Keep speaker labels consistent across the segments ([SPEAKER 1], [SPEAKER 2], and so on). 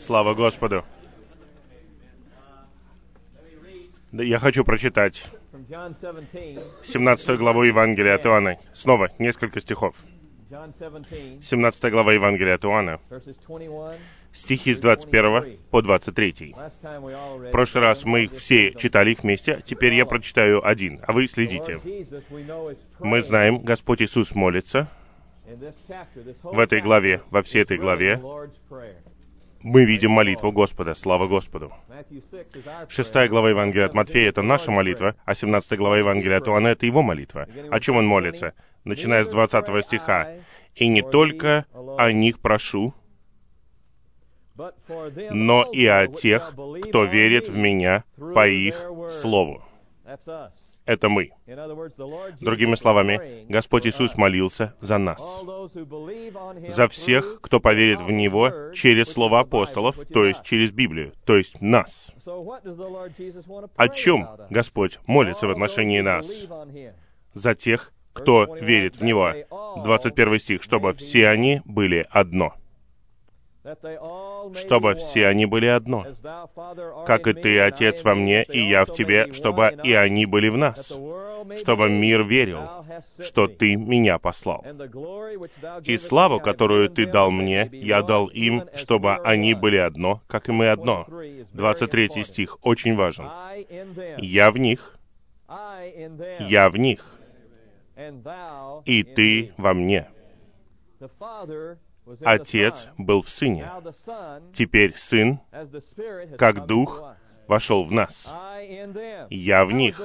[SPEAKER 1] Слава Господу. Я хочу прочитать
[SPEAKER 2] from John 17,
[SPEAKER 1] 17 главу Евангелия от Иоанна. Снова несколько стихов.
[SPEAKER 2] John 17,
[SPEAKER 1] 17 глава Евангелия от Иоанна.
[SPEAKER 2] verses 21.
[SPEAKER 1] Стихи с 21 по 23.
[SPEAKER 2] Last time we all read.
[SPEAKER 1] В прошлый раз мы все читали их вместе, теперь я прочитаю один, а вы следите. Мы знаем, Господь Иисус молится. В этой главе, во всей этой главе. Мы видим молитву Господа. Слава Господу.
[SPEAKER 2] Matthew 6 is our
[SPEAKER 1] Шестая глава Евангелия от Матфея — это наша молитва, а 17 глава Евангелия от Иоанна — это его молитва. О чем он молится? Начиная с 20 стиха. «И не только о них прошу, но и о тех, кто верит в Меня по их
[SPEAKER 2] their word».
[SPEAKER 1] слову». Это мы. Другими словами, Господь Иисус молился за нас. За всех, кто поверит в Него через
[SPEAKER 2] Bible,
[SPEAKER 1] апостолов, то есть через Библию, то есть нас. О чем? Господь молится в отношении нас? За тех, кто верит в Него. 21 стих, чтобы все они были одно. Чтобы все они были одно. Как и Ты, Отец, во мне, и я в Тебе, чтобы и они были в нас. Чтобы мир верил, что. Ты меня послал. И славу, которую Ты дал мне, я дал им, чтобы они были одно, как и мы одно.
[SPEAKER 2] 23 is very
[SPEAKER 1] 23
[SPEAKER 2] important.
[SPEAKER 1] стих очень важен. Я в них, я в них, и Ты во мне. Отец был в Сыне. Теперь Сын, как Дух, вошел в нас. Я в них.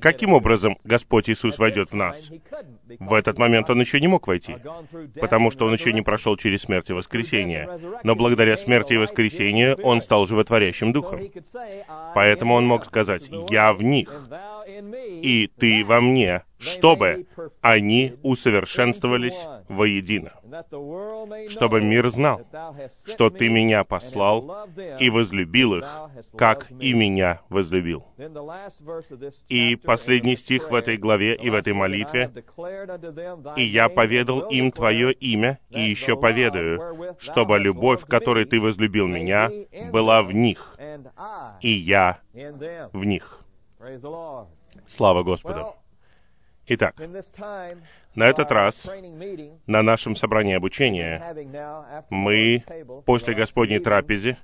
[SPEAKER 1] Каким образом? Господь Иисус войдет в нас? В этот момент Он еще не мог войти, потому что Он еще не прошел через смерть и воскресение. Но благодаря смерти и воскресению Он стал животворящим Духом. Поэтому Он мог сказать, «Я в них, и Ты во мне, чтобы они усовершенствовались воедино, чтобы мир знал, что Ты меня послал и возлюбил их, как и
[SPEAKER 2] me».
[SPEAKER 1] меня возлюбил». И последний стих в этой главе и в этой
[SPEAKER 2] word, "And I
[SPEAKER 1] молитве, «И я поведал им Твое имя, и еще поведаю, чтобы любовь, которой Ты возлюбил меня, была в них, и я
[SPEAKER 2] in them».
[SPEAKER 1] в них». Слава Господу! Итак, на этот раз на нашем собрании обучения мы после Господней
[SPEAKER 2] been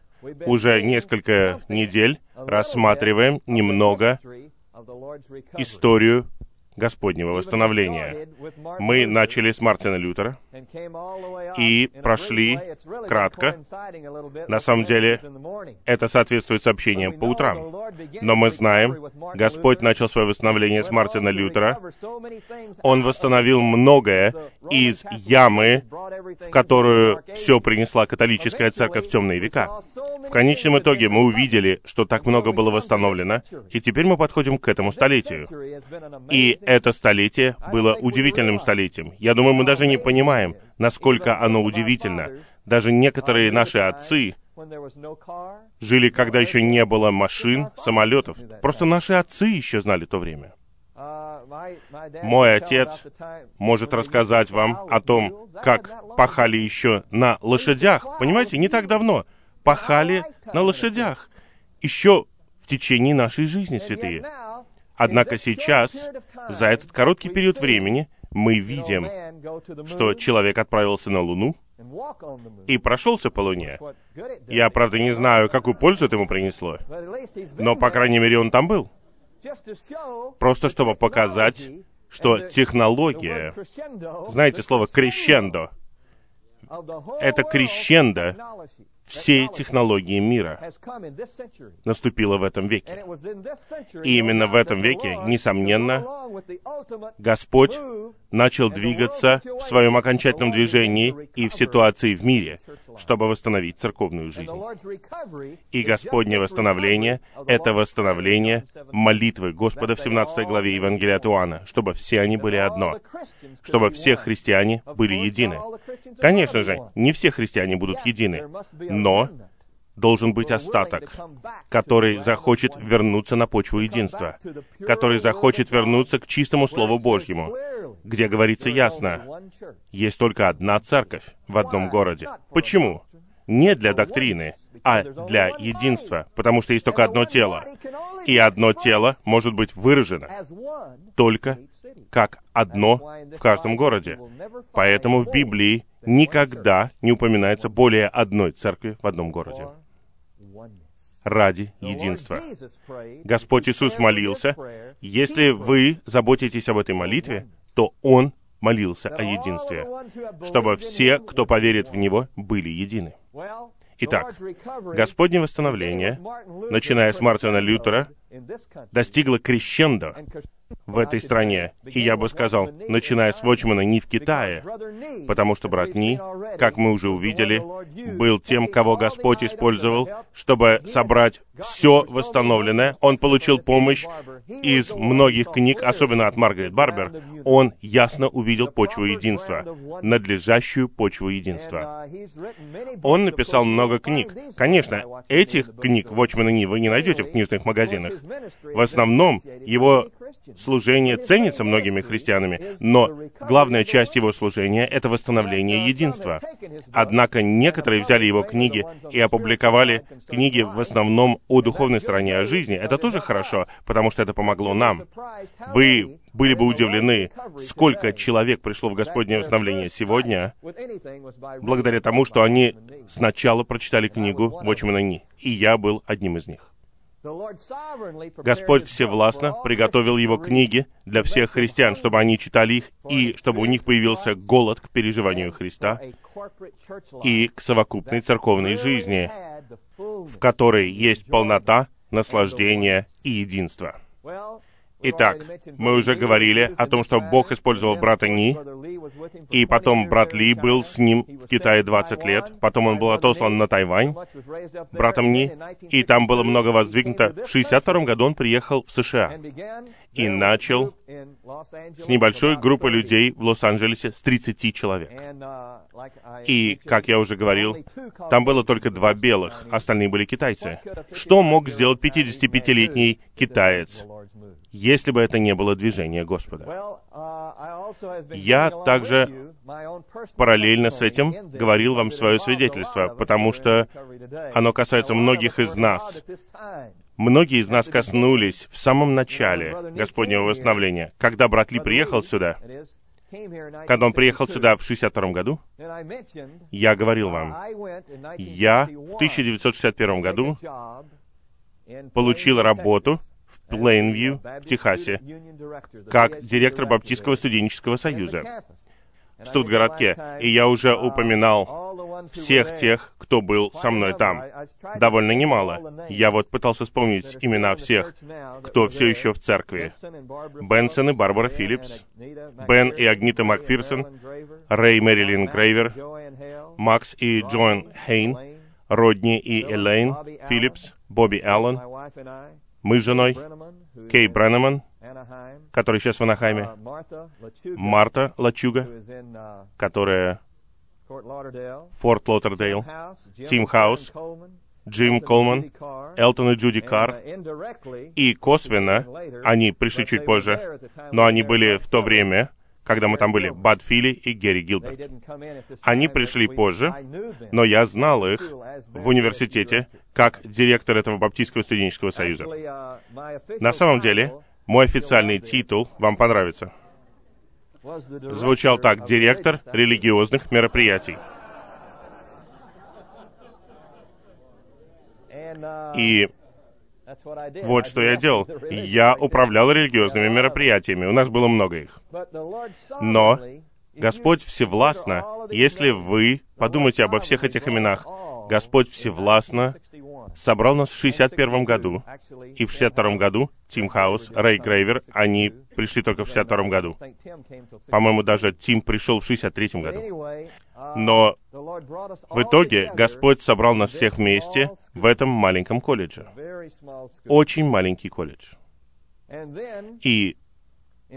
[SPEAKER 1] уже несколько недель рассматриваем немного историю Господнего восстановления. Мы начали с Мартина Лютера, и прошли кратко. На самом деле, это соответствует сообщениям по утрам. Но мы знаем, Господь начал свое восстановление с Мартина Лютера. Он восстановил многое из ямы, в которую все принесла католическая церковь в темные века. В конечном итоге мы увидели, что так много было восстановлено, и теперь мы подходим к этому столетию. И это столетие было удивительным столетием. Я думаю, мы даже не понимаем, насколько оно удивительно. Даже некоторые наши отцы жили, когда еще не было машин, самолетов. Просто наши отцы еще знали то время.
[SPEAKER 2] Мой отец
[SPEAKER 1] Может рассказать вам о том, как пахали еще на лошадях. Понимаете, не так давно. Пахали на лошадях. Еще в течение нашей жизни, святые. Однако сейчас, за этот короткий период времени, мы видим, что человек отправился на Луну и прошелся по Луне. Я, правда, не знаю, какую пользу это ему принесло, но, по крайней мере, он там был. Просто чтобы показать, что технология, знаете слово «крещендо», это крещендо всей технологии мира наступило в этом веке. И именно в этом веке, несомненно, Господь начал двигаться в своем окончательном движении и в ситуации в мире, чтобы восстановить церковную жизнь. И Господнее восстановление — это восстановление молитвы Господа в 17 главе Евангелия от Иоанна, чтобы все они были одно, чтобы все христиане были едины. Конечно же, не все христиане будут едины, но должен быть остаток, который захочет вернуться на почву единства, который захочет вернуться к чистому Слову Божьему, где говорится ясно, есть только одна церковь в одном городе. Почему? не для доктрины, а для единства, потому что есть только одно тело. И одно тело может быть выражено только как одно в каждом городе. Поэтому в Библии никогда не упоминается более одной церкви в одном городе ради единства. Господь Иисус молился. Если вы заботитесь об этой молитве, то Он молился о единстве, чтобы все, кто поверит в Него, были едины. Итак, Господне восстановление, начиная с Мартина Лютера, достигло крещендо в этой стране, и я бы сказал, начиная с Вочмана не в Китае, потому что брат Ни, как мы уже увидели, был тем, кого Господь использовал, чтобы собрать все восстановленное. Он получил помощь из многих книг, особенно от Маргарет Барбер. Он ясно увидел почву единства, надлежащую почву единства. Он написал много книг. Конечно, этих книг Вочмана Ни вы не найдете в книжных магазинах. В основном его служение ценится многими христианами, но главная часть его служения — это восстановление единства. Однако некоторые взяли его книги и опубликовали книги в основном о духовной стороне жизни. Это тоже хорошо, потому что это помогло нам. Вы были бы удивлены, сколько человек пришло в Господнее восстановление сегодня, благодаря тому, что они сначала прочитали книгу Watchman Ни, и я был одним из них. Господь всевластно приготовил его книги для всех христиан, чтобы они читали их, и чтобы у них появился голод к переживанию Христа и к совокупной церковной жизни, в которой есть полнота, наслаждение и единство. Итак, мы уже говорили о том, что Бог использовал брата Ни, и потом брат Ли был с ним в Китае 20 лет, потом он был отослан на Тайвань братом Ни, и там было много воздвигнуто. В 62 году он приехал в США и начал с небольшой группы людей в Лос-Анджелесе с 30 человек. И, как я уже говорил, там было только два белых, остальные были китайцы. Что мог сделать 55-летний китаец? Если бы это не было движение Господа. Я также параллельно с этим говорил вам свое свидетельство, потому что оно касается многих из нас. Многие из нас коснулись в самом начале Господнего восстановления. Когда брат Ли приехал сюда, когда он приехал сюда в 62 году, я говорил вам, я в 1961 году получил работу в Плейнвью, в Техасе, как директор Баптистского студенческого союза в Студгородке. И я уже упоминал всех тех, кто был со мной там. Довольно немало. Я вот пытался вспомнить имена всех, кто все еще в церкви. Бенсон и Барбара Филлипс, Бен и Агнита Макфирсон, Рэй Мэрилин Грейвер, Макс и Джоан Хейн, Родни и Элейн Филлипс, Бобби Аллен, мы с женой, Кей Бреннеман, который сейчас в Анахайме, Марта Лачуга, которая Форт-Лодердейл, Тим Хаус, Джим Колман, Элтон и Джуди Карр, и косвенно, они пришли чуть позже, но они были в то время, когда мы там были, Бад Филли и Герри Гилберт. Они пришли позже, но я знал их в университете как директор этого Баптистского студенческого союза. На самом деле, мой официальный титул вам понравится. Звучал так «Директор религиозных мероприятий». И вот что я делал. Я управлял религиозными мероприятиями. У нас было много их. Но Господь всевластно, если вы подумаете обо всех этих именах, Господь всевластно собрал нас в 61 году, и в 62 году Тим Хаус, Рэй Грейвер, они пришли только в 62 году. По-моему, даже Тим пришел в 63 году. Но в итоге Господь собрал нас всех вместе в этом маленьком колледже. Очень маленький колледж. И в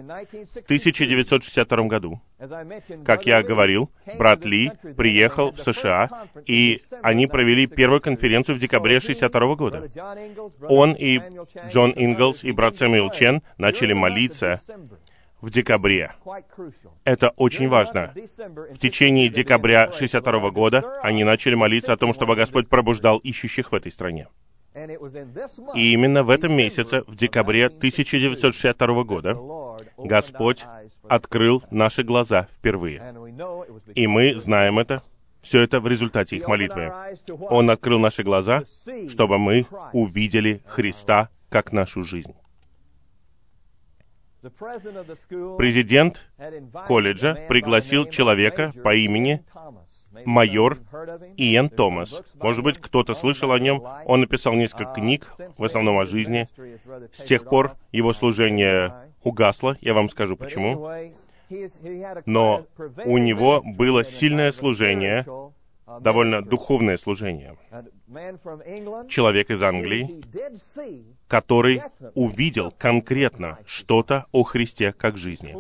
[SPEAKER 1] 1962 году, как я говорил, брат Ли приехал в США, и они провели первую конференцию в декабре 1962 года. Он и Джон Инглс и брат Сэмюэл Чен начали молиться в декабре. Это очень важно. В течение декабря 62 года они начали молиться о том, чтобы Господь пробуждал ищущих в этой стране. И именно в этом месяце, в декабре 1962 года, Господь открыл наши глаза впервые. И мы знаем это. Все это в результате их молитвы. Он открыл наши глаза, чтобы мы увидели Христа как нашу жизнь. Президент колледжа пригласил человека по имени майор Иэн Томас. Может быть, кто-то слышал о нем. Он написал несколько книг, в основном о жизни. С тех пор его служение угасло. Я вам скажу почему. Но у него было сильное служение, довольно духовное служение. Человек из Англии, который увидел конкретно что-то о Христе как жизни.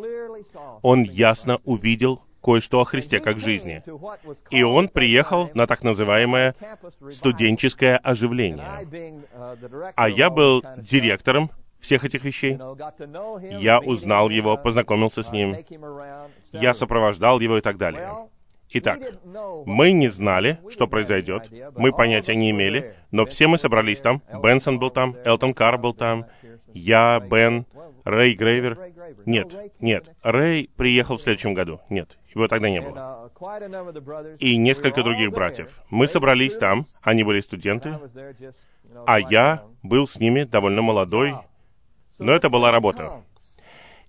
[SPEAKER 1] Он ясно увидел кое-что о Христе как жизни. И он приехал на так называемое студенческое оживление. А я был директором всех этих вещей. Я узнал его, познакомился с ним. Я сопровождал его и так далее. Итак, мы не знали, что произойдет, мы понятия не имели, но все мы собрались там. Бенсон был там, Элтон Карр был там, я, Бен, Рэй Грейвер. Нет, нет, Рэй приехал в следующем году. Нет, его тогда не было. И несколько других братьев. Мы собрались там, они были студенты, а я был с ними довольно молодой, но это была работа.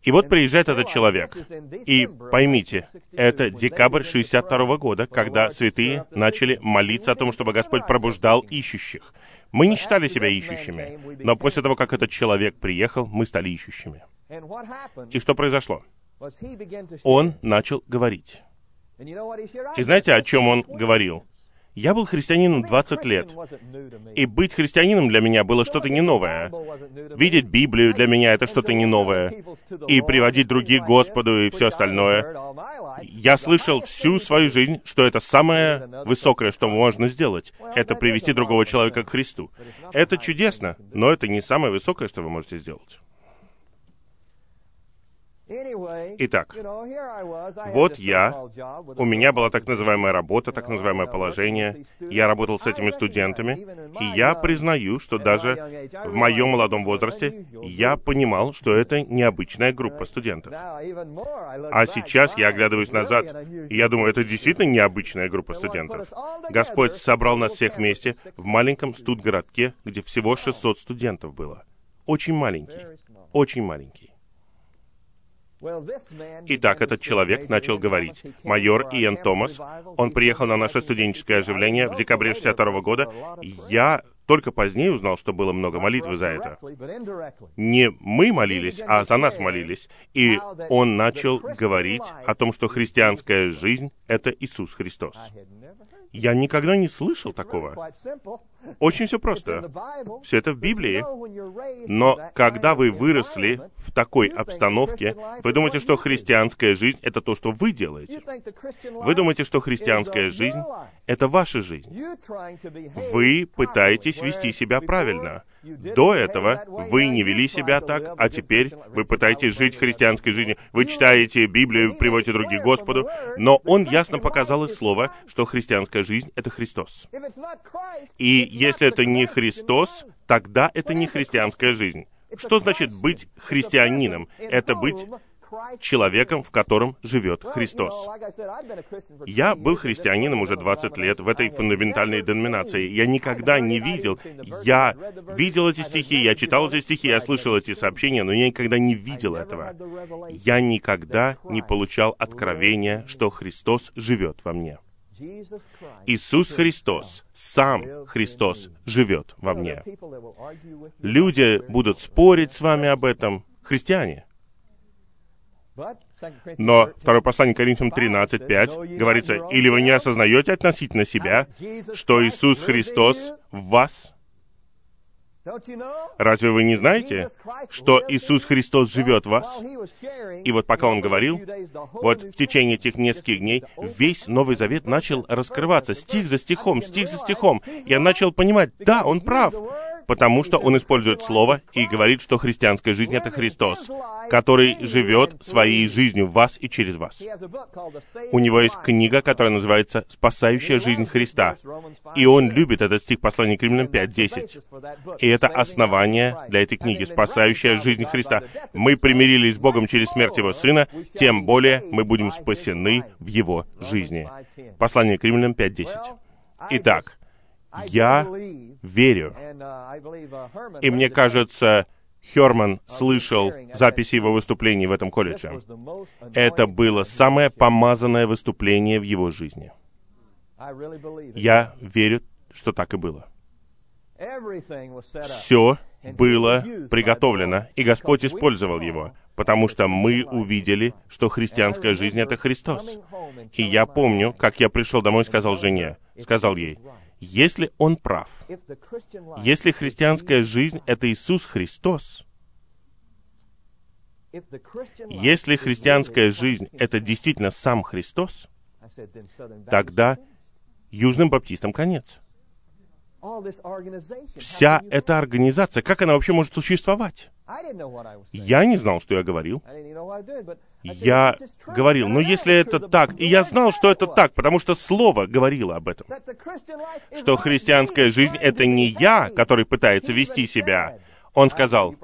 [SPEAKER 1] И вот приезжает этот человек. И поймите, это декабрь 62 года, когда святые начали молиться о том, чтобы Господь пробуждал ищущих. Мы не считали себя ищущими, но после того, как этот человек приехал, мы стали ищущими. И что произошло? Он начал говорить. И знаете, о чем он говорил? Я был христианином 20 лет. И быть христианином для меня было что-то не новое. Видеть Библию для меня это что-то не новое. И приводить других к Господу и все остальное. Я слышал всю свою жизнь, что это самое высокое, что можно сделать. Это привести другого человека к Христу. Это чудесно, но это не самое высокое, что вы можете сделать. Итак, вот я, у меня была так называемая работа, так называемое положение, я работал с этими студентами, и я признаю, что даже в моем молодом возрасте я понимал, что это необычная группа студентов. А сейчас я оглядываюсь назад, и я думаю, это действительно необычная группа студентов. Господь собрал нас всех вместе в маленьком студгородке, где всего 600 студентов было. Очень маленький, очень маленький. Итак, этот человек начал говорить. Майор Иэн Томас, он приехал на наше студенческое оживление в декабре 62 года. Я только позднее узнал, что было много молитвы за это. Не мы молились, а за нас молились. И он начал говорить о том, что христианская жизнь — это Иисус Христос. Я никогда не слышал такого. Очень все просто. Все это в Библии. Но когда вы выросли в такой обстановке, вы думаете, что христианская жизнь — это то, что вы делаете. Вы думаете, что христианская жизнь — это ваша жизнь. Вы пытаетесь вести себя правильно. До этого вы не вели себя так, а теперь вы пытаетесь жить христианской жизнью. Вы читаете Библию, приводите других Господу, но Он ясно показал из Слова, что христианская жизнь — это Христос. И если это не Христос, тогда это не христианская жизнь. Что значит быть христианином? Это быть человеком, в котором живет Христос. Я был христианином уже 20 лет в этой фундаментальной деноминации. Я никогда не видел, я видел эти стихи, я читал эти стихи, я слышал эти сообщения, но я никогда не видел этого. Я никогда не получал откровения, что Христос живет во мне. Иисус Христос, сам Христос живет во мне. Люди будут спорить с вами об этом, христиане. Но второе послание Коринфянам 13.5 говорится, «Или вы не осознаете относительно себя, что Иисус Христос в вас?» Разве вы не знаете, что Иисус Христос живет в вас? И вот пока он говорил, вот в течение этих нескольких дней весь Новый Завет начал раскрываться, стих за стихом, стих за стихом. Я начал понимать, да, он прав. Потому что он использует слово и говорит, что христианская жизнь — это Христос, который живет своей жизнью в вас и через вас. У него есть книга, которая называется «Спасающая жизнь Христа». И он любит этот стих послания к Римлянам 5.10. И это основание для этой книги «Спасающая жизнь Христа». Мы примирились с Богом через смерть Его Сына, тем более мы будем спасены в Его жизни. Послание к Римлянам 5.10. Итак, я верю, и мне кажется, Херман слышал записи его выступлений в этом колледже. Это было самое помазанное выступление в его жизни. Я верю, что так и было. Все было приготовлено, и Господь использовал его, потому что мы увидели, что христианская жизнь — это Христос. И я помню, как я пришел домой и сказал жене, сказал ей, если он прав, если христианская жизнь — это Иисус Христос, если христианская жизнь — это действительно сам Христос, тогда южным баптистам конец. Вся эта организация, как она вообще может существовать? Я не знал, что я говорил. Я говорил, ну если это так, и я знал, что это так, потому что Слово говорило об этом, что христианская жизнь — это не я, который пытается вести себя. Он сказал,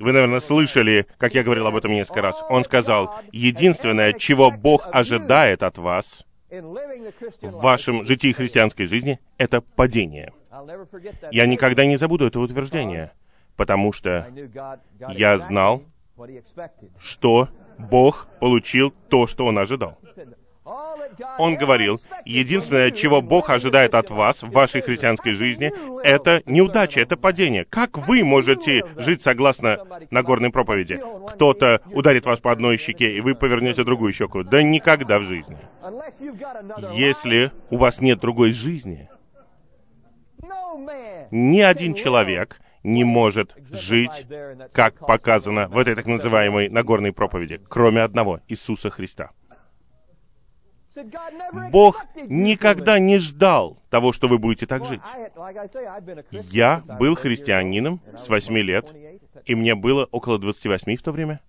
[SPEAKER 1] вы, наверное, слышали, как я говорил об этом несколько раз, он сказал, единственное, чего Бог ожидает от вас в вашем житии христианской жизни, это падение. Я никогда не забуду это утверждение, потому что я знал, что Бог получил то, что Он ожидал. Он говорил, единственное, чего Бог ожидает от вас в вашей христианской жизни, это неудача, это падение. Как вы можете жить согласно Нагорной проповеди? Кто-то ударит вас по одной щеке, и вы повернете другую щеку. Да никогда в жизни. Если у вас нет другой жизни, ни один человек не может жить, как показано в этой так называемой Нагорной проповеди, кроме одного — Иисуса Христа. Бог никогда не ждал того, что вы будете так жить. Я был христианином с 8 лет, и мне было около 28 в то время,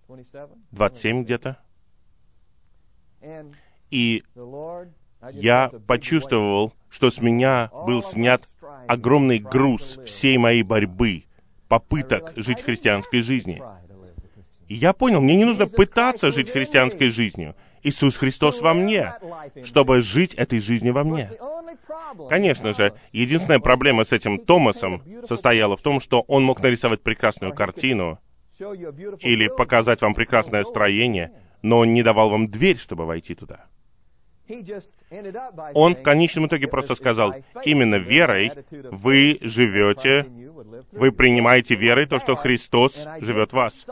[SPEAKER 1] 27 где-то. И я почувствовал, что с меня был снят огромный груз всей моей борьбы, попыток жить христианской жизнью. И я понял, мне не нужно пытаться жить христианской жизнью. Иисус Христос во мне, чтобы жить этой жизнью во мне. Конечно же, единственная проблема с этим Томасом состояла в том, что он мог нарисовать прекрасную картину или показать вам прекрасное строение, но он не давал вам дверь, чтобы войти туда. Он в конечном итоге просто сказал, именно верой вы живете, вы принимаете верой то, что Христос живет в вас.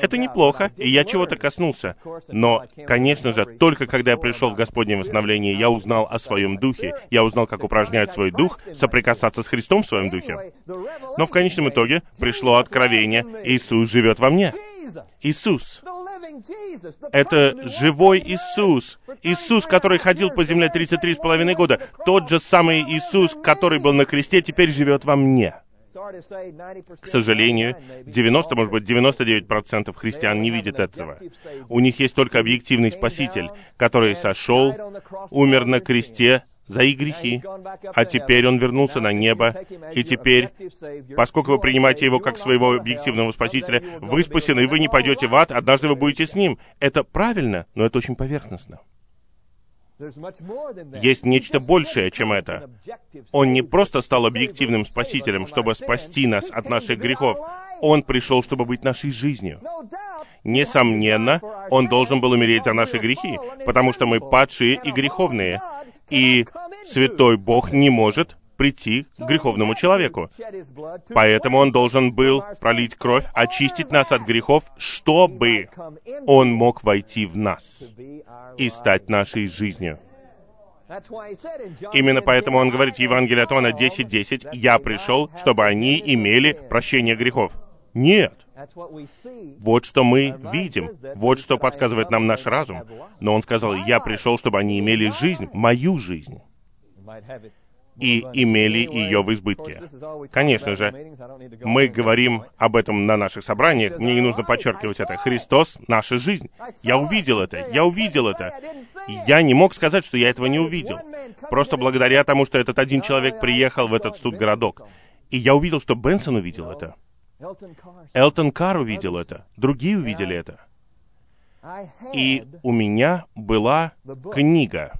[SPEAKER 1] Это неплохо, и я чего-то коснулся. Но, конечно же, только когда я пришел в Господнее восстановление, я узнал о своем духе, я узнал, как упражнять свой дух, соприкасаться с Христом в своем духе. Но в конечном итоге пришло откровение, Иисус живет во мне. Иисус. Это живой Иисус. Иисус, который ходил по земле 33 с половиной года. Тот же самый Иисус, который был на кресте, теперь живет во мне. К сожалению, 90, может быть, 99% христиан не видят этого. У них есть только объективный Спаситель, который сошел, умер на кресте, за их грехи, а теперь Он вернулся на небо, и теперь, поскольку вы принимаете Его как своего объективного Спасителя, вы спасены, и вы не пойдете в ад, однажды вы будете с Ним. Это правильно, но это очень поверхностно. Есть нечто большее, чем это. Он не просто стал объективным спасителем, чтобы спасти нас от наших грехов. Он пришел, чтобы быть нашей жизнью. Несомненно, Он должен был умереть за наши грехи, потому что мы падшие и греховные. И святой Бог не может прийти к греховному человеку. Поэтому Он должен был пролить кровь, очистить нас от грехов, чтобы Он мог войти в нас и стать нашей жизнью. Именно поэтому он говорит в Евангелии от Иоанна 10.10, «Я пришел, чтобы они имели прощение грехов». Нет. Вот что мы видим, вот что подсказывает нам наш разум. Но он сказал, «Я пришел, чтобы они имели жизнь, мою жизнь». и имели ее в избытке. Конечно же, мы говорим об этом на наших собраниях, мне не нужно подчеркивать это. Христос — наша жизнь. Я увидел это, я увидел это. Я не мог сказать, что я этого не увидел. Просто благодаря тому, что этот один человек приехал в этот студгородок. И я увидел, что Бенсон увидел это. Элтон Карр увидел это. Другие увидели это. И у меня была книга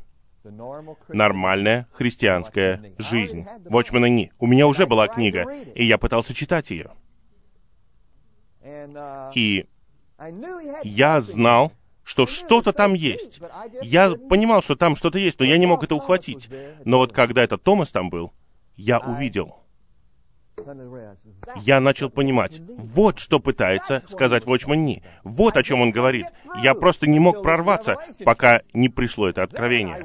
[SPEAKER 1] «Нормальная христианская жизнь». Watchman Ни. У меня уже была книга, и я пытался читать ее. И я знал, что что-то там есть. Я понимал, что там что-то есть, но я не мог это ухватить. Но вот когда этот Томас там был, я увидел. Я начал понимать, вот что пытается сказать Watchman Ни. Вот о чем он говорит. Я просто не мог прорваться, пока не пришло это откровение.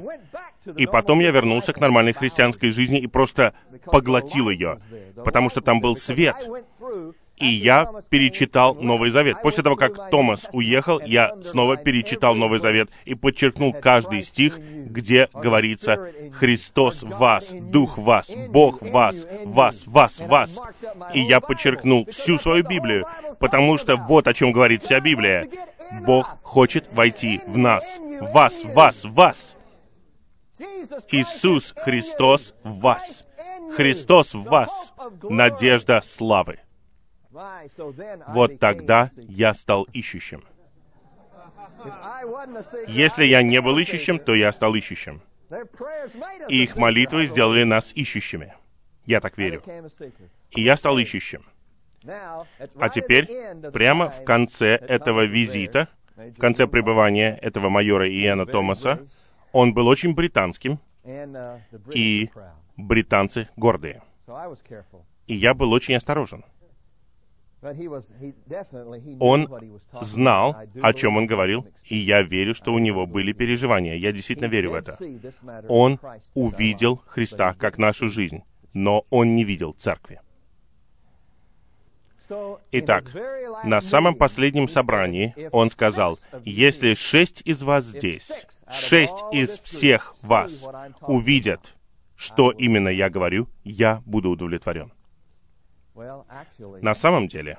[SPEAKER 1] И потом я вернулся к нормальной христианской жизни и просто поглотил ее, потому что там был свет, и я перечитал Новый Завет. После того, как Томас уехал, я снова перечитал Новый Завет и подчеркнул каждый стих, где говорится «Христос в вас, Дух в вас, Бог в вас, вас, вас, вас». И я подчеркнул всю свою Библию, потому что вот о чем говорит вся Библия. Бог хочет войти в нас, вас, вас, вас. Иисус Христос в вас. Христос в вас. Надежда славы. Вот тогда я стал ищущим. Если я не был ищущим, то я стал ищущим. И их молитвы сделали нас ищущими. Я так верю. И я стал ищущим. А теперь, прямо в конце этого визита, в конце пребывания этого майора Иэна Томаса, он был очень британским, и британцы гордые. И я был очень осторожен. Он знал, о чем он говорил, и я верю, что у него были переживания. Я действительно верю в это. Он увидел Христа как нашу жизнь, но он не видел церкви. Итак, на самом последнем собрании он сказал, если шесть из вас здесь, шесть из всех вас увидят, что именно я говорю, я буду удовлетворен. На самом деле,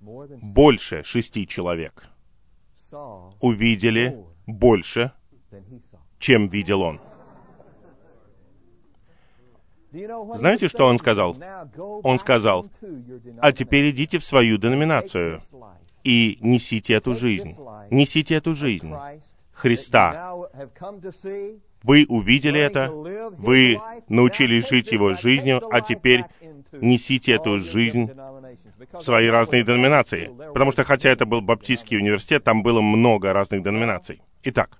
[SPEAKER 1] больше шести человек увидели больше, чем видел он. Знаете, что он сказал? Он сказал, а теперь идите в свою деноминацию и несите эту жизнь. Несите эту жизнь. Христа. Вы увидели это, вы научились жить его жизнью, а теперь несите эту жизнь в свои разные деноминации. Потому что, хотя это был Баптистский университет, там было много разных деноминаций. Итак,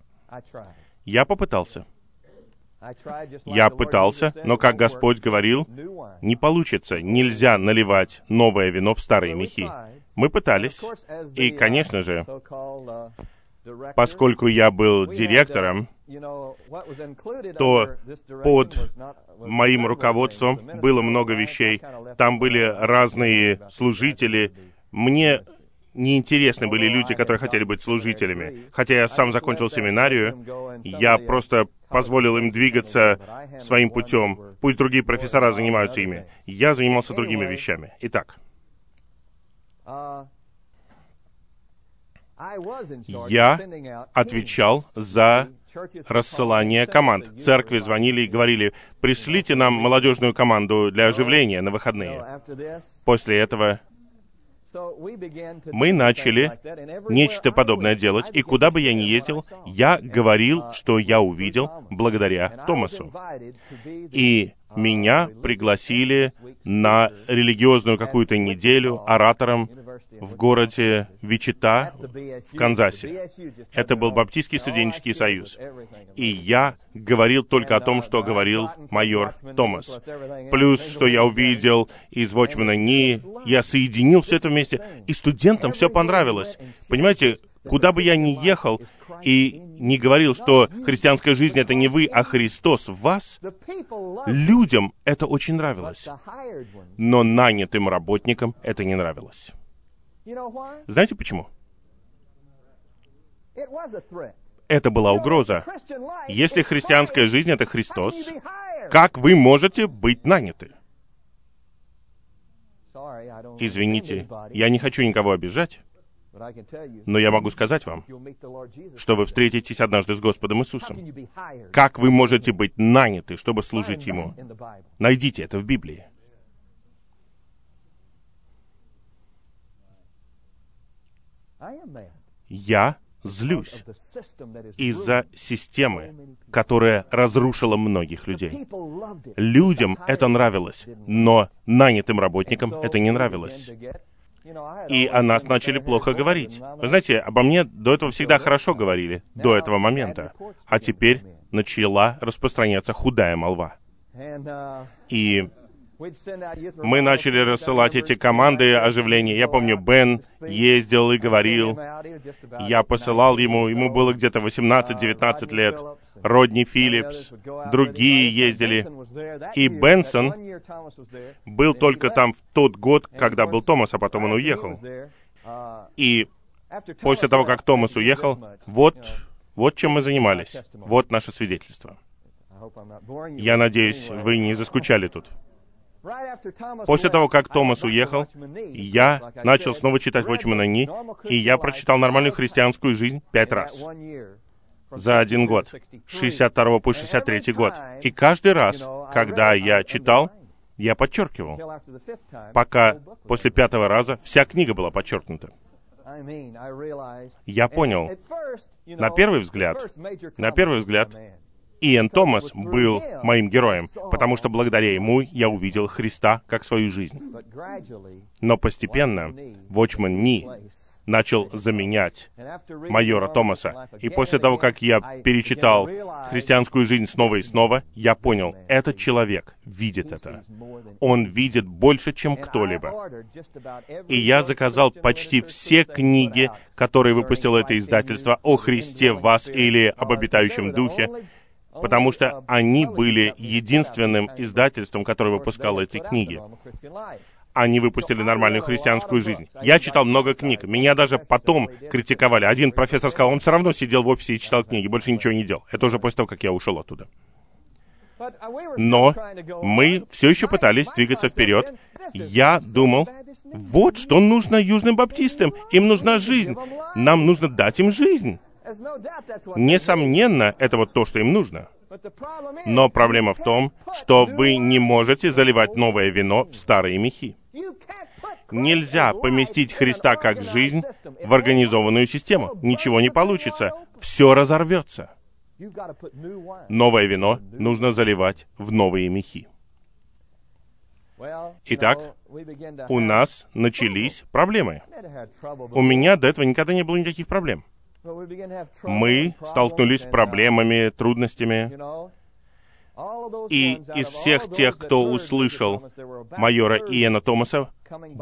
[SPEAKER 1] я попытался. Я пытался, но, как Господь говорил, не получится, нельзя наливать новое вино в старые мехи. Мы пытались, и, конечно же, поскольку я был директором, то под моим руководством было много вещей. Там были разные служители. Мне неинтересны были люди, которые хотели быть служителями. Хотя я сам закончил семинарию, я просто позволил им двигаться своим путем. Пусть другие профессора занимаются ими. Я занимался другими вещами. Итак, я отвечал за рассылание команд. Церкви звонили и говорили, пришлите нам молодежную команду для оживления на выходные. После этого мы начали нечто подобное делать, и куда бы я ни ездил, я говорил, что я увидел благодаря Томасу. И меня пригласили на религиозную какую-то неделю оратором в городе Вичита в Канзасе. Это был Баптистский студенческий союз. И я говорил только о том, что говорил майор Томас. Плюс, что я увидел из Вочмана Ни, я соединил все это вместе, и студентам все понравилось. Понимаете, куда бы я ни ехал и не говорил, что христианская жизнь — это не вы, а Христос в вас, людям это очень нравилось. Но нанятым работникам это не нравилось. Знаете почему? Это была угроза. Если христианская жизнь — это Христос, как вы можете быть наняты? Извините, я не хочу никого обижать, но я могу сказать вам, что вы встретитесь однажды с Господом Иисусом. Как вы можете быть наняты, чтобы служить Ему? Найдите это в Библии. Я злюсь из-за системы, которая разрушила многих людей. Людям это нравилось, но нанятым работникам это не нравилось. И о нас начали плохо говорить. Вы знаете, обо мне до этого всегда хорошо говорили, до этого момента. А теперь начала распространяться худая молва. И мы начали рассылать эти команды оживления. Я помню, Бен ездил и говорил. Я посылал ему, ему было где-то 18-19 лет. Родни Филлипс, другие ездили. И Бенсон был только там в тот год, когда был Томас, а потом он уехал. И после того, как Томас уехал, вот, вот чем мы занимались. Вот наше свидетельство. Я надеюсь, вы не заскучали тут. После того, как Томас уехал, я начал снова читать Watchman Ни, и я прочитал нормальную христианскую жизнь пять раз. за один год, 62 по 63 год. И каждый раз, когда я читал, я подчеркивал, пока после пятого раза вся книга была подчеркнута. Я понял, на первый взгляд, на первый взгляд, Иэн Томас был моим героем, потому что благодаря ему я увидел Христа как свою жизнь. Но постепенно Вочман Ни начал заменять майора Томаса. И после того, как я перечитал христианскую жизнь снова и снова, я понял, этот человек видит это. Он видит больше, чем кто-либо. И я заказал почти все книги, которые выпустило это издательство о Христе вас или об обитающем духе, потому что они были единственным издательством, которое выпускало эти книги. Они выпустили нормальную христианскую жизнь. Я читал много книг. Меня даже потом критиковали. Один профессор сказал, он все равно сидел в офисе и читал книги, больше ничего не делал. Это уже после того, как я ушел оттуда. Но мы все еще пытались двигаться вперед. Я думал, вот что нужно южным баптистам. Им нужна жизнь. Нам нужно дать им жизнь. Несомненно, это вот то, что им нужно. Но проблема в том, что вы не можете заливать новое вино в старые мехи. Нельзя поместить Христа как жизнь в организованную систему. Ничего не получится. Все разорвется. Новое вино нужно заливать в новые мехи. Итак, у нас начались проблемы. У меня до этого никогда не было никаких проблем мы столкнулись с проблемами, трудностями, и из всех тех, кто услышал майора Иена Томаса,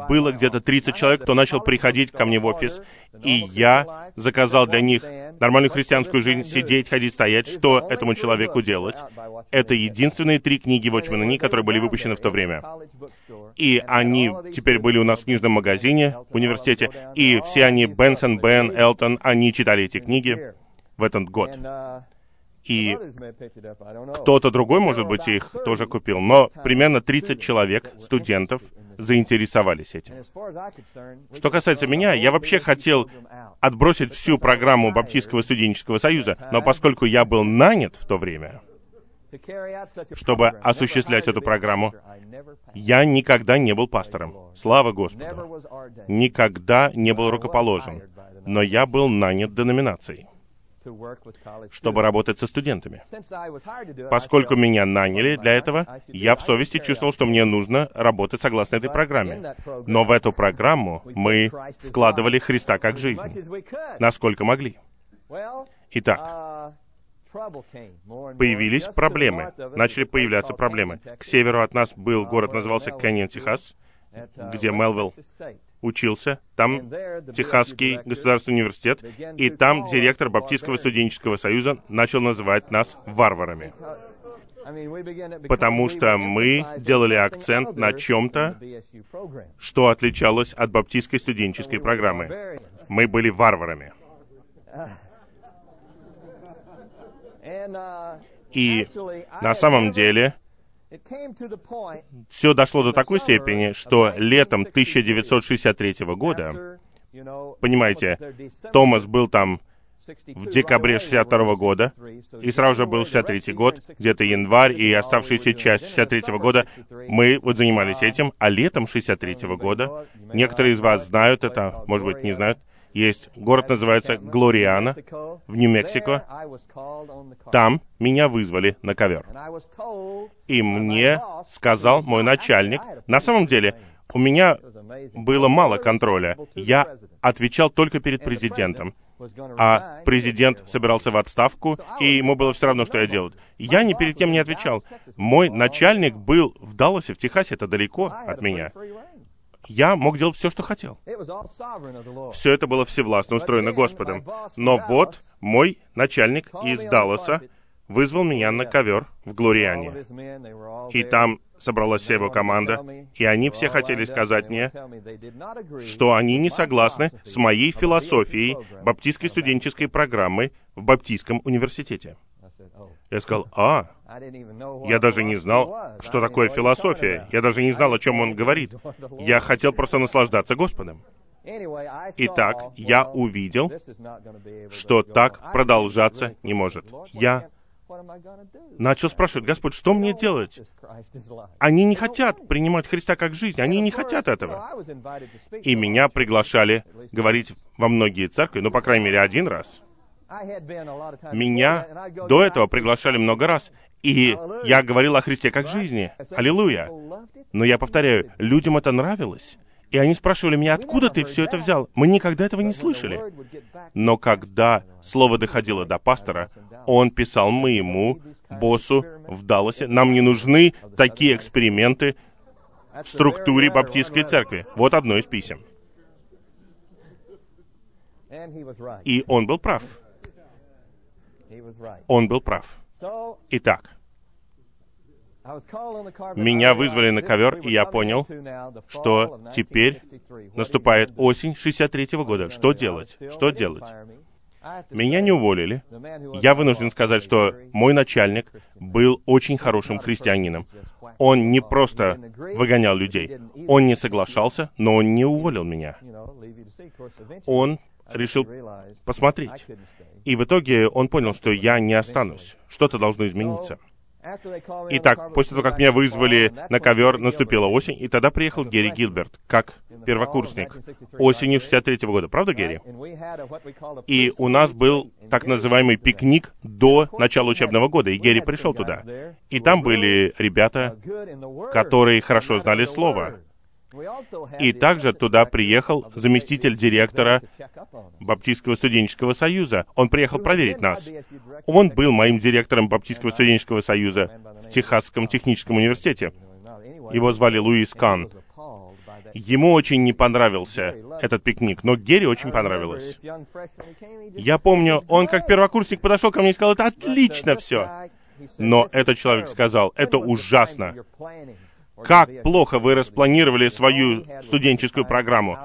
[SPEAKER 1] было где-то 30 человек, кто начал приходить ко мне в офис, и я заказал для них нормальную христианскую жизнь, сидеть, ходить, стоять, что этому человеку делать. Это единственные три книги Watchman Ни, которые были выпущены в то время. И они теперь были у нас в книжном магазине в университете, и все они, Бенсон, Бен, Элтон, они читали эти книги в этот год. И кто-то другой, может быть, их тоже купил, но примерно 30 человек, студентов, заинтересовались этим. Что касается меня, я вообще хотел отбросить всю программу Баптистского студенческого союза, но поскольку я был нанят в то время, чтобы осуществлять эту программу, я никогда не был пастором. Слава Господу. Никогда не был рукоположен. Но я был нанят деноминацией чтобы работать со студентами. Поскольку меня наняли для этого, я в совести чувствовал, что мне нужно работать согласно этой программе. Но в эту программу мы вкладывали Христа как жизнь, насколько могли. Итак, появились проблемы, начали появляться проблемы. К северу от нас был город, назывался Кэньон, Техас, где Мелвилл учился, там Техасский государственный университет, и там директор Баптистского студенческого союза начал называть нас варварами. Потому что мы делали акцент на чем-то, что отличалось от баптистской студенческой программы. Мы были варварами. И на самом деле все дошло до такой степени, что летом 1963 года, понимаете, Томас был там в декабре 62 года, и сразу же был 63 год, где-то январь, и оставшаяся часть 63 года, мы вот занимались этим, а летом 63 года, некоторые из вас знают это, может быть, не знают, есть город, называется Глориана, в Нью-Мексико. Там меня вызвали на ковер. И мне сказал мой начальник, на самом деле, у меня было мало контроля. Я отвечал только перед президентом. А президент собирался в отставку, и ему было все равно, что я делаю. Я ни перед кем не отвечал. Мой начальник был в Далласе, в Техасе, это далеко от меня я мог делать все, что хотел. Все это было всевластно устроено Господом. Но вот мой начальник из Далласа вызвал меня на ковер в Глориане. И там собралась вся его команда, и они все хотели сказать мне, что они не согласны с моей философией баптистской студенческой программы в Баптистском университете. Я сказал, а, я даже не знал, что такое философия. Я даже не знал, о чем он говорит. Я хотел просто наслаждаться Господом. Итак, я увидел, что так продолжаться не может. Я начал спрашивать, Господь, что мне делать? Они не хотят принимать Христа как жизнь, они не хотят этого. И меня приглашали говорить во многие церкви, ну, по крайней мере, один раз. Меня до этого приглашали много раз, и я говорил о Христе как жизни. Аллилуйя. Но я повторяю, людям это нравилось. И они спрашивали меня, откуда ты все это взял? Мы никогда этого не слышали. Но когда слово доходило до пастора, он писал моему боссу в Далласе, нам не нужны такие эксперименты в структуре баптистской церкви. Вот одно из писем. И он был прав. Он был прав. Итак, меня вызвали на ковер, и я понял, что теперь наступает осень 63-го года. Что делать? Что делать? Меня не уволили. Я вынужден сказать, что мой начальник был очень хорошим христианином. Он не просто выгонял людей. Он не соглашался, но он не уволил меня. Он решил посмотреть. И в итоге он понял, что я не останусь. Что-то должно измениться. Итак, после того, как меня вызвали на ковер, наступила осень, и тогда приехал Герри Гилберт, как первокурсник, осенью 63 -го года. Правда, Герри? И у нас был так называемый пикник до начала учебного года, и Герри пришел туда. И там были ребята, которые хорошо знали Слово, и также туда приехал заместитель директора Баптистского студенческого союза. Он приехал проверить нас. Он был моим директором Баптистского студенческого союза в Техасском техническом университете. Его звали Луис Кан. Ему очень не понравился этот пикник, но Герри очень понравилось. Я помню, он как первокурсник подошел ко мне и сказал, это отлично все. Но этот человек сказал, это ужасно как плохо вы распланировали свою студенческую программу.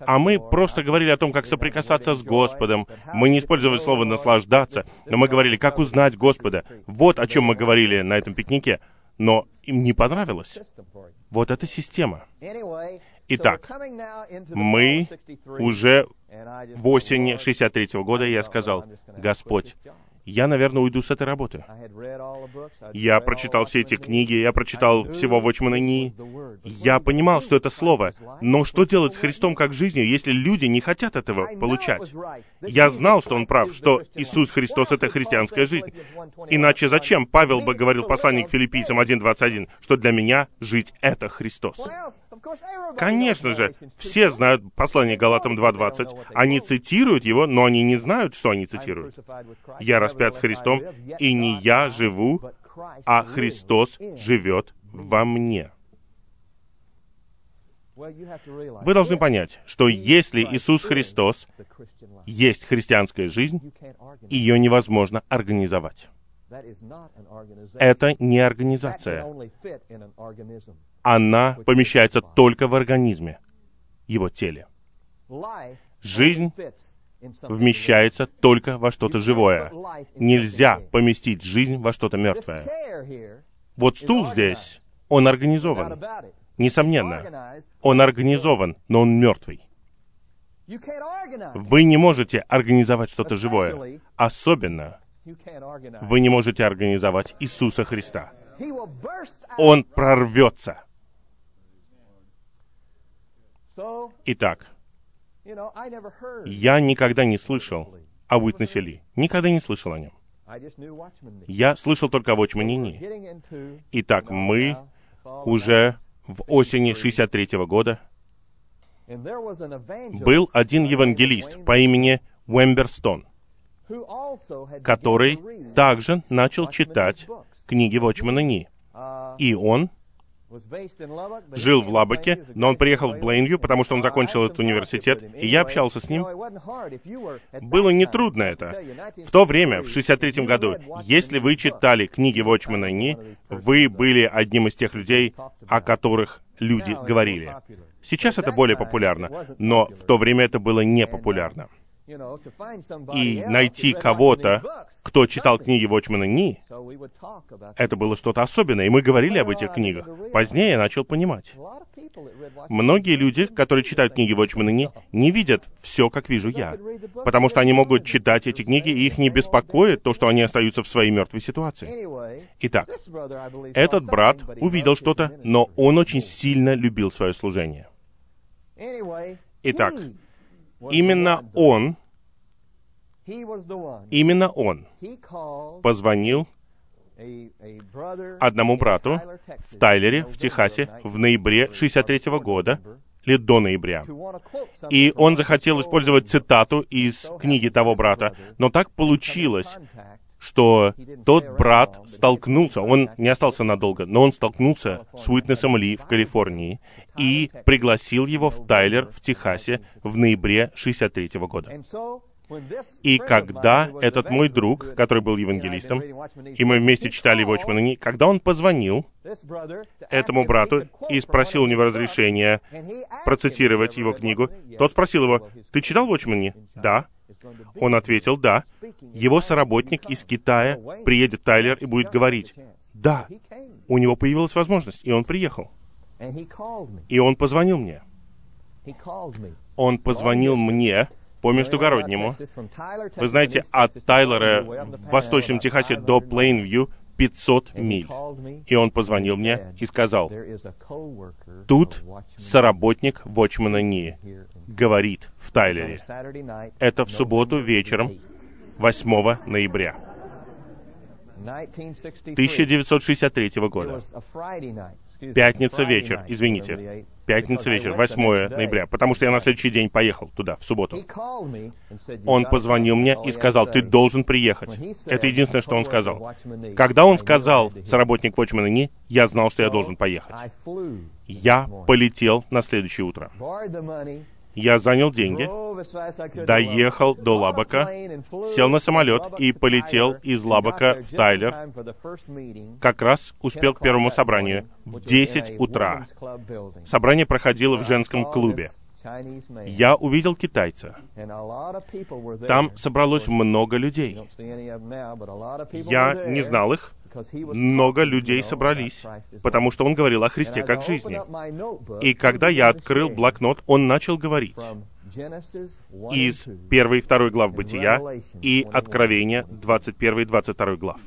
[SPEAKER 1] А мы просто говорили о том, как соприкасаться с Господом. Мы не использовали слово «наслаждаться», но мы говорили, как узнать Господа. Вот о чем мы говорили на этом пикнике. Но им не понравилось. Вот эта система. Итак, мы уже в осени 63 -го года, я сказал, «Господь, я, наверное, уйду с этой работы. Я прочитал все эти книги, я прочитал всего Watchman Ни. Я понимал, что это слово. Но что делать с Христом как жизнью, если люди не хотят этого получать? Я знал, что он прав, что Иисус Христос — это христианская жизнь. Иначе зачем Павел бы говорил посланник филиппийцам 1.21, что для меня жить — это Христос? Конечно же, все знают послание Галатам 2.20. Они цитируют его, но они не знают, что они цитируют. Я распят с Христом, и не я живу, а Христос живет во мне. Вы должны понять, что если Иисус Христос есть христианская жизнь, ее невозможно организовать. Это не организация. Она помещается только в организме, его теле. Жизнь вмещается только во что-то живое. Нельзя поместить жизнь во что-то мертвое. Вот стул здесь, он организован. Несомненно, он организован, но он мертвый. Вы не можете организовать что-то живое. Особенно вы не можете организовать Иисуса Христа. Он прорвется. Итак, я никогда не слышал о Уитнесе Ли. Никогда не слышал о нем. Я слышал только о Watchman Ни. Итак, мы уже в осени 63 -го года был один евангелист по имени Уэмберстон, который также начал читать книги Watchman Ни. И он жил в Лабаке, но он приехал в Блейнвью, потому что он закончил этот университет, и я общался с ним. Было нетрудно это. В то время, в 63 году, если вы читали книги Вочмана Ни, вы были одним из тех людей, о которых люди говорили. Сейчас это более популярно, но в то время это было не популярно и найти кого-то, кто читал книги Вочмана Ни, это было что-то особенное, и мы говорили об этих книгах. Позднее я начал понимать. Многие люди, которые читают книги Вочмана Ни, не видят все, как вижу я, потому что они могут читать эти книги, и их не беспокоит то, что они остаются в своей мертвой ситуации. Итак, этот брат увидел что-то, но он очень сильно любил свое служение. Итак, Именно он, именно он позвонил одному брату в Тайлере, в Техасе, в ноябре 63 -го года, или до ноября. И он захотел использовать цитату из книги того брата, но так получилось, что тот брат столкнулся, он не остался надолго, но он столкнулся с Уитнесом Ли в Калифорнии и пригласил его в Тайлер в Техасе в ноябре 63 года. И когда этот мой друг, который был евангелистом, и мы вместе читали Watchman когда он позвонил этому брату и спросил у него разрешения процитировать его книгу, тот спросил его, «Ты читал Watchman «Да». Он ответил «да». Его соработник из Китая приедет Тайлер и будет говорить «да». У него появилась возможность, и он приехал. И он позвонил мне. Он позвонил мне по междугороднему. Вы знаете, от Тайлера в Восточном Техасе до Плейнвью 500 миль. И он позвонил мне и сказал, тут соработник Вочмана Ни говорит в Тайлере. Это в субботу вечером 8 ноября 1963 года. Пятница вечер, извините. Пятница вечер, 8 ноября, потому что я на следующий день поехал туда, в субботу. Он позвонил мне и сказал, ты должен приехать. Это единственное, что он сказал. Когда он сказал, соработник Watchman Ни, я знал, что я должен поехать. Я полетел на следующее утро. Я занял деньги, доехал до Лабака, сел на самолет и полетел из Лабака в Тайлер. Как раз успел к первому собранию в 10 утра. Собрание проходило в женском клубе. Я увидел китайца. Там собралось много людей. Я не знал их, много людей собрались, потому что он говорил о Христе как жизни. И когда я открыл блокнот, он начал говорить из первой и второй глав Бытия и Откровения 21 и 22 глав.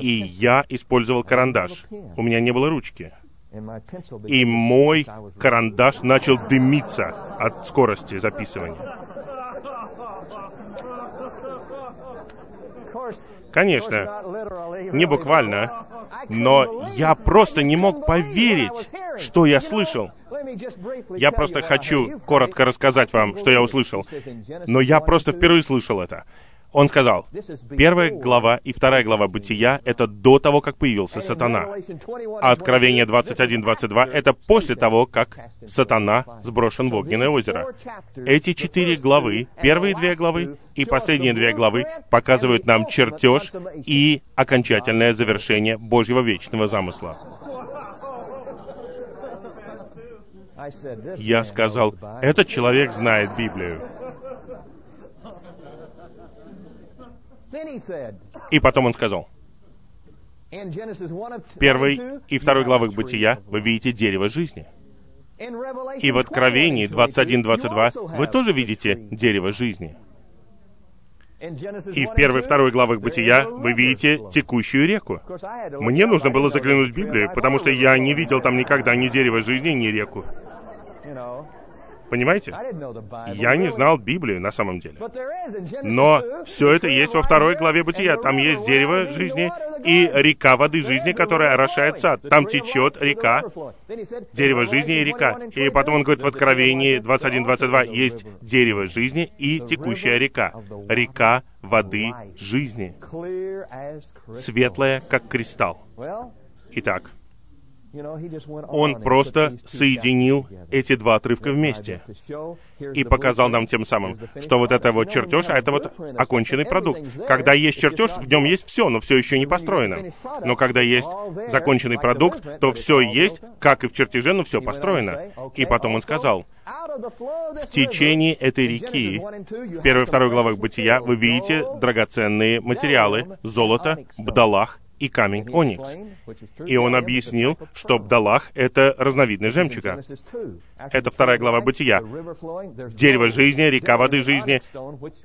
[SPEAKER 1] И я использовал карандаш. У меня не было ручки. И мой карандаш начал дымиться от скорости записывания. Конечно, не буквально, но я просто не мог поверить, что я слышал. Я просто хочу коротко рассказать вам, что я услышал. Но я просто впервые слышал это. Он сказал, первая глава и вторая глава Бытия — это до того, как появился сатана. А Откровение 21-22 — это после того, как сатана сброшен в огненное озеро. Эти четыре главы, первые две главы и последние две главы, показывают нам чертеж и окончательное завершение Божьего вечного замысла.
[SPEAKER 2] I said, "This
[SPEAKER 1] Я сказал,
[SPEAKER 2] knows the Bible."
[SPEAKER 1] этот человек знает Библию. И потом он сказал,
[SPEAKER 2] in Genesis 1 of
[SPEAKER 1] в первой
[SPEAKER 2] 22,
[SPEAKER 1] и второй главах. Бытия вы видите дерево жизни. И в Откровении
[SPEAKER 2] 21,
[SPEAKER 1] 21-22
[SPEAKER 2] you also
[SPEAKER 1] вы тоже видите дерево жизни. И
[SPEAKER 2] 1
[SPEAKER 1] в первой и
[SPEAKER 2] 2,
[SPEAKER 1] второй главах Бытия вы видите текущую реку. Мне нужно было заглянуть в Библию, потому что я не видел там никогда ни дерева жизни, ни реку. Понимаете? Я не знал Библию на самом деле. Но
[SPEAKER 2] 2,
[SPEAKER 1] все это есть во второй главе Бытия. Там есть дерево жизни и река воды жизни, которая орошает сад. Там течет река, дерево жизни и река.
[SPEAKER 2] 21 and
[SPEAKER 1] И потом он говорит в
[SPEAKER 2] 22,
[SPEAKER 1] Откровении
[SPEAKER 2] there's the tree of life,
[SPEAKER 1] 21-22
[SPEAKER 2] there's the
[SPEAKER 1] есть дерево жизни и текущая река. Река воды жизни. Светлая, как кристалл. Итак, он просто соединил эти два отрывка вместе и показал нам тем самым, что вот это вот чертеж, а это вот оконченный продукт. Когда есть чертеж, в нем есть все, но все еще не построено. Но когда есть законченный продукт, то все есть, как и в чертеже, но все построено. И потом он сказал, в течение этой реки, в первой и второй главах Бытия, вы видите драгоценные материалы, золото, бдалах и камень оникс. И он объяснил, что бдалах — это разновидность жемчуга. Это вторая глава Бытия. Дерево жизни, река воды жизни,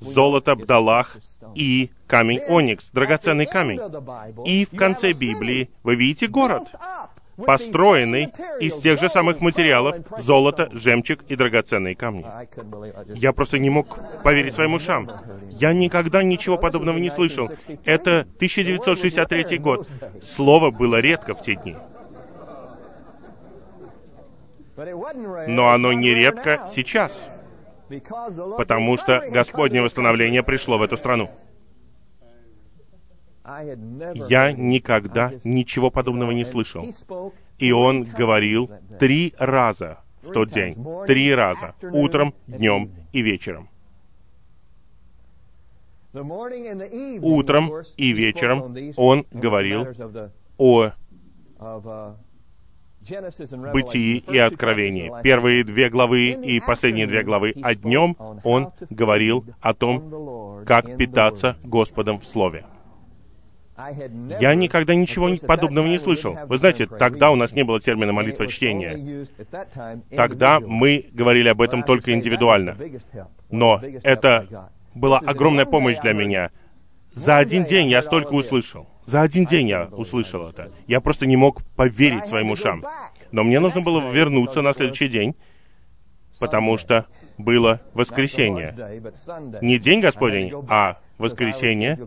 [SPEAKER 1] золото, бдалах и камень оникс, драгоценный камень. И в конце Библии вы видите город, построенный из тех же самых материалов — золото, жемчуг и драгоценные камни. Я просто не мог поверить своим ушам. Я никогда ничего подобного не слышал. Это 1963 год. Слово было редко в те дни. Но оно не редко сейчас, потому что Господнее восстановление пришло в эту страну. Я никогда ничего подобного не слышал. И он говорил три раза в тот день. Три раза. Утром, днем и вечером.
[SPEAKER 2] Утром и вечером он говорил
[SPEAKER 1] О
[SPEAKER 2] о
[SPEAKER 1] Бытии и Откровении. Первые две главы и последние две главы. А днем он говорил о том, как питаться Господом в Слове. Я никогда ничего подобного не слышал. Вы знаете, тогда у нас не было термина молитва чтения. Тогда мы говорили об этом только индивидуально. Но это была огромная помощь для меня. За один день я столько услышал. За один день я услышал это. Я просто не мог поверить своим ушам. Но мне нужно было вернуться на следующий день, потому что было воскресенье. Не день Господень, а воскресенье.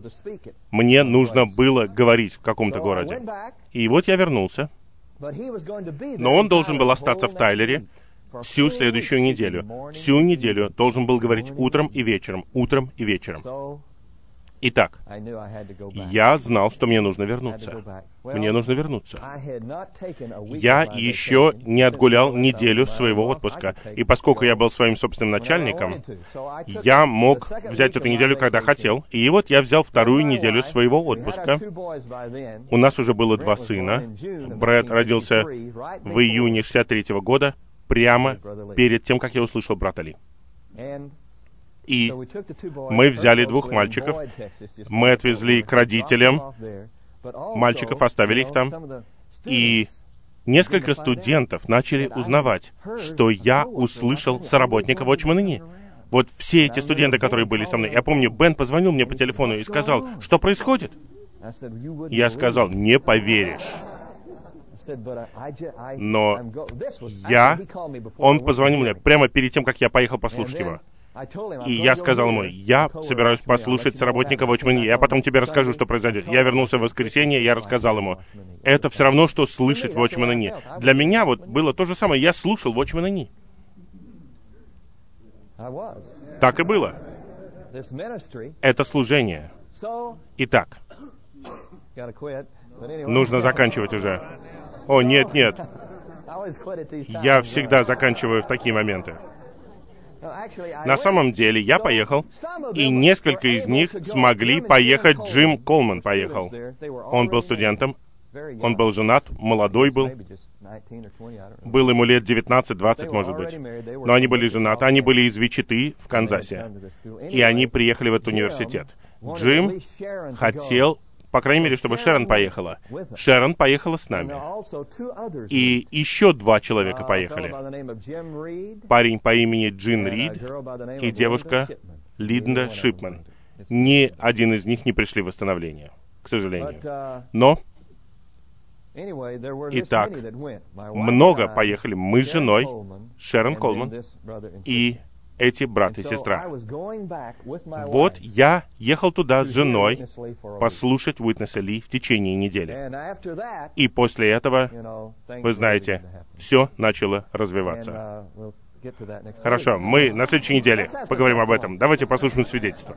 [SPEAKER 1] Мне нужно было говорить в каком-то городе. И вот я вернулся. Но он должен был остаться в Тайлере всю следующую неделю. Всю неделю должен был говорить утром и вечером, утром и вечером. Итак, я знал, что мне нужно вернуться. Мне нужно вернуться. Я еще не отгулял неделю своего отпуска. И поскольку я был своим собственным начальником, я мог взять эту неделю, когда хотел. И вот я взял вторую неделю своего отпуска. У нас уже было два сына. Брэд родился в июне 63 -го года, прямо перед тем, как я услышал брата Ли. И мы взяли двух мальчиков, мы отвезли к родителям, мальчиков оставили их там, и несколько студентов начали узнавать, что я услышал соработника Watchman Nee. Вот все эти студенты, которые были со мной. Я помню, Бен позвонил мне по телефону и сказал, что происходит? Я сказал, не поверишь. Но я... Он позвонил мне прямо перед тем, как я поехал послушать его. И я сказал ему, я собираюсь послушать Watchman Nee. Я потом тебе расскажу, что произойдет. Я вернулся в воскресенье, я рассказал ему. Это все равно, что слышать Watchman Nee. Для меня вот было то же самое. Я слушал Watchman Nee. Так и было. Это служение. Итак, нужно заканчивать уже. О, нет, нет. Я всегда заканчиваю в такие моменты. На самом деле я поехал, и несколько из них смогли поехать. Джим Колман поехал. Он был студентом, Он был женат, молодой был, был ему лет 19-20, может быть. Но они были женаты, они были из Вичиты в Канзасе. И они приехали в этот университет. Джим хотел, по крайней мере, чтобы Шерон поехала. Шерон поехала с нами. И еще два человека поехали. Парень по имени Джин Рид и девушка Линда Шипман. Ни один из них не пришли в восстановление, к сожалению. Но Итак, много поехали. Мы с женой, Шерон Колман и эти брат и сестра. Вот я ехал туда с женой послушать Уитнеса Ли в течение недели. И после этого, вы знаете, все начало развиваться. Хорошо, мы на следующей неделе поговорим об этом. Давайте послушаем свидетельство.